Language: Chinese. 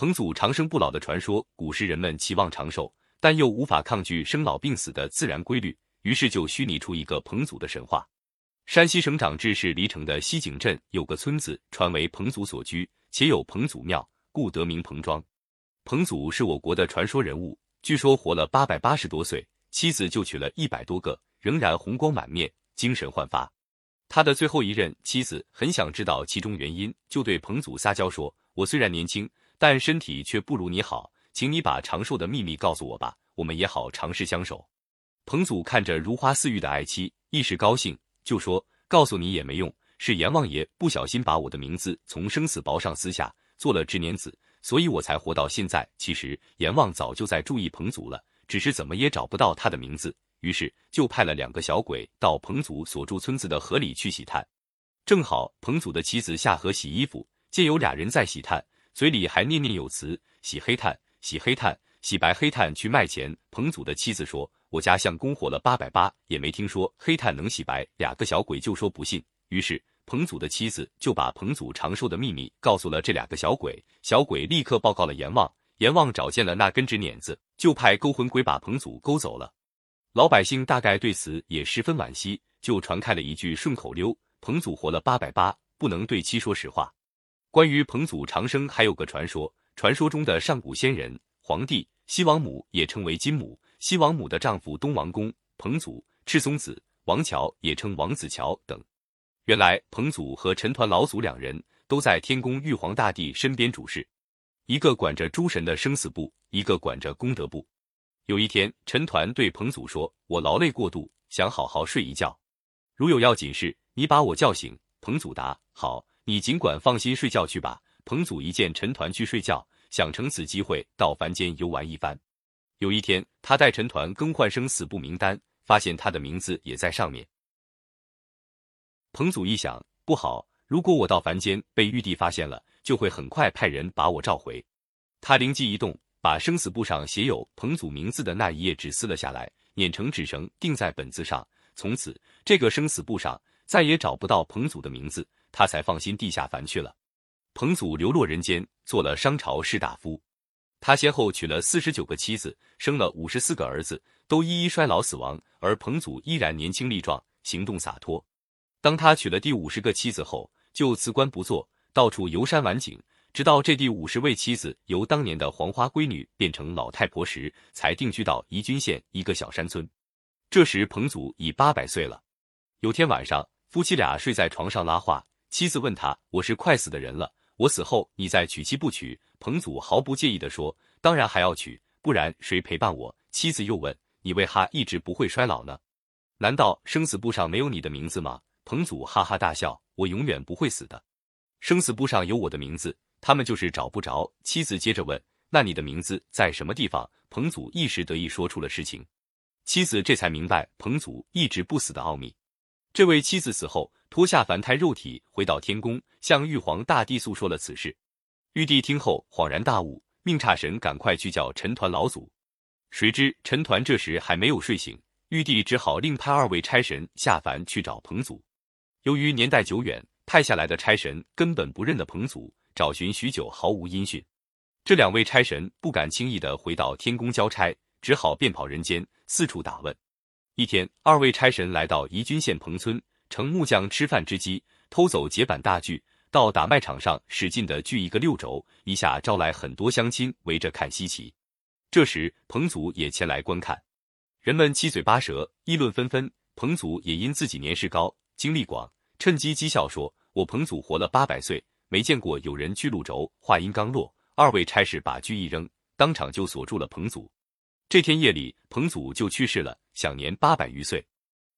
彭祖长生不老的传说，古时人们期望长寿，但又无法抗拒生老病死的自然规律，于是就虚拟出一个彭祖的神话。山西省长治市黎城的西井镇有个村子，传为彭祖所居，且有彭祖庙，故得名彭庄。彭祖是我国的传说人物，据说活了八百八十多岁，妻子就娶了一百多个，仍然红光满面，精神焕发。他的最后一任妻子很想知道其中原因，就对彭祖撒娇说：“我虽然年轻。”但身体却不如你好，请你把长寿的秘密告诉我吧，我们也好尝试相守。彭祖看着如花似玉的爱妻，一时高兴，就说：“告诉你也没用，是阎王爷不小心把我的名字从生死簿上撕下，做了执年子，所以我才活到现在。其实阎王早就在注意彭祖了，只是怎么也找不到他的名字，于是就派了两个小鬼到彭祖所住村子的河里去洗炭。正好彭祖的妻子下河洗衣服，见有俩人在洗炭。”嘴里还念念有词：“洗黑炭，洗黑炭，洗白黑炭去卖钱。”彭祖的妻子说：“我家相公活了八百八，也没听说黑炭能洗白。”两个小鬼就说不信。于是彭祖的妻子就把彭祖长寿的秘密告诉了这两个小鬼。小鬼立刻报告了阎王。阎王找见了那根纸捻子，就派勾魂鬼把彭祖勾走了。老百姓大概对此也十分惋惜，就传开了一句顺口溜：“彭祖活了八百八，不能对妻说实话。”关于彭祖长生，还有个传说。传说中的上古仙人皇帝西王母，也称为金母。西王母的丈夫东王公彭祖、赤松子王乔，也称王子乔等。原来彭祖和陈抟老祖两人都在天宫玉皇大帝身边主事，一个管着诸神的生死簿，一个管着功德簿。有一天，陈抟对彭祖说：“我劳累过度，想好好睡一觉。如有要紧事，你把我叫醒。”彭祖答：“好。”你尽管放心睡觉去吧。彭祖一见陈抟去睡觉，想乘此机会到凡间游玩一番。有一天，他带陈抟更换生死簿名单，发现他的名字也在上面。彭祖一想，不好，如果我到凡间被玉帝发现了，就会很快派人把我召回。他灵机一动，把生死簿上写有彭祖名字的那一页纸撕了下来，捻成纸绳钉在本子上。从此，这个生死簿上再也找不到彭祖的名字。他才放心地下凡去了。彭祖流落人间，做了商朝士大夫。他先后娶了四十九个妻子，生了五十四个儿子，都一一衰老死亡。而彭祖依然年轻力壮，行动洒脱。当他娶了第五十个妻子后，就辞官不做，到处游山玩景，直到这第五十位妻子由当年的黄花闺女变成老太婆时，才定居到宜君县一个小山村。这时彭祖已八百岁了。有天晚上，夫妻俩睡在床上拉话。妻子问他：“我是快死的人了，我死后你再娶妻不娶？”彭祖毫不介意地说：“当然还要娶，不然谁陪伴我？”妻子又问：“你为哈一直不会衰老呢？难道生死簿上没有你的名字吗？”彭祖哈哈大笑：“我永远不会死的，生死簿上有我的名字，他们就是找不着。”妻子接着问：“那你的名字在什么地方？”彭祖一时得意说出了实情，妻子这才明白彭祖一直不死的奥秘。这位妻子死后。脱下凡胎肉体，回到天宫，向玉皇大帝诉说了此事。玉帝听后恍然大悟，命差神赶快去叫陈抟老祖。谁知陈抟这时还没有睡醒，玉帝只好另派二位差神下凡去找彭祖。由于年代久远，派下来的差神根本不认得彭祖，找寻许久毫无音讯。这两位差神不敢轻易的回到天宫交差，只好便跑人间，四处打问。一天，二位差神来到宜君县彭村。乘木匠吃饭之机，偷走结板大锯，到打麦场上使劲的锯一个六轴，一下招来很多乡亲围着看稀奇。这时彭祖也前来观看，人们七嘴八舌，议论纷纷。彭祖也因自己年事高，经历广，趁机讥笑说：“我彭祖活了八百岁，没见过有人锯六轴。”话音刚落，二位差事把锯一扔，当场就锁住了彭祖。这天夜里，彭祖就去世了，享年八百余岁。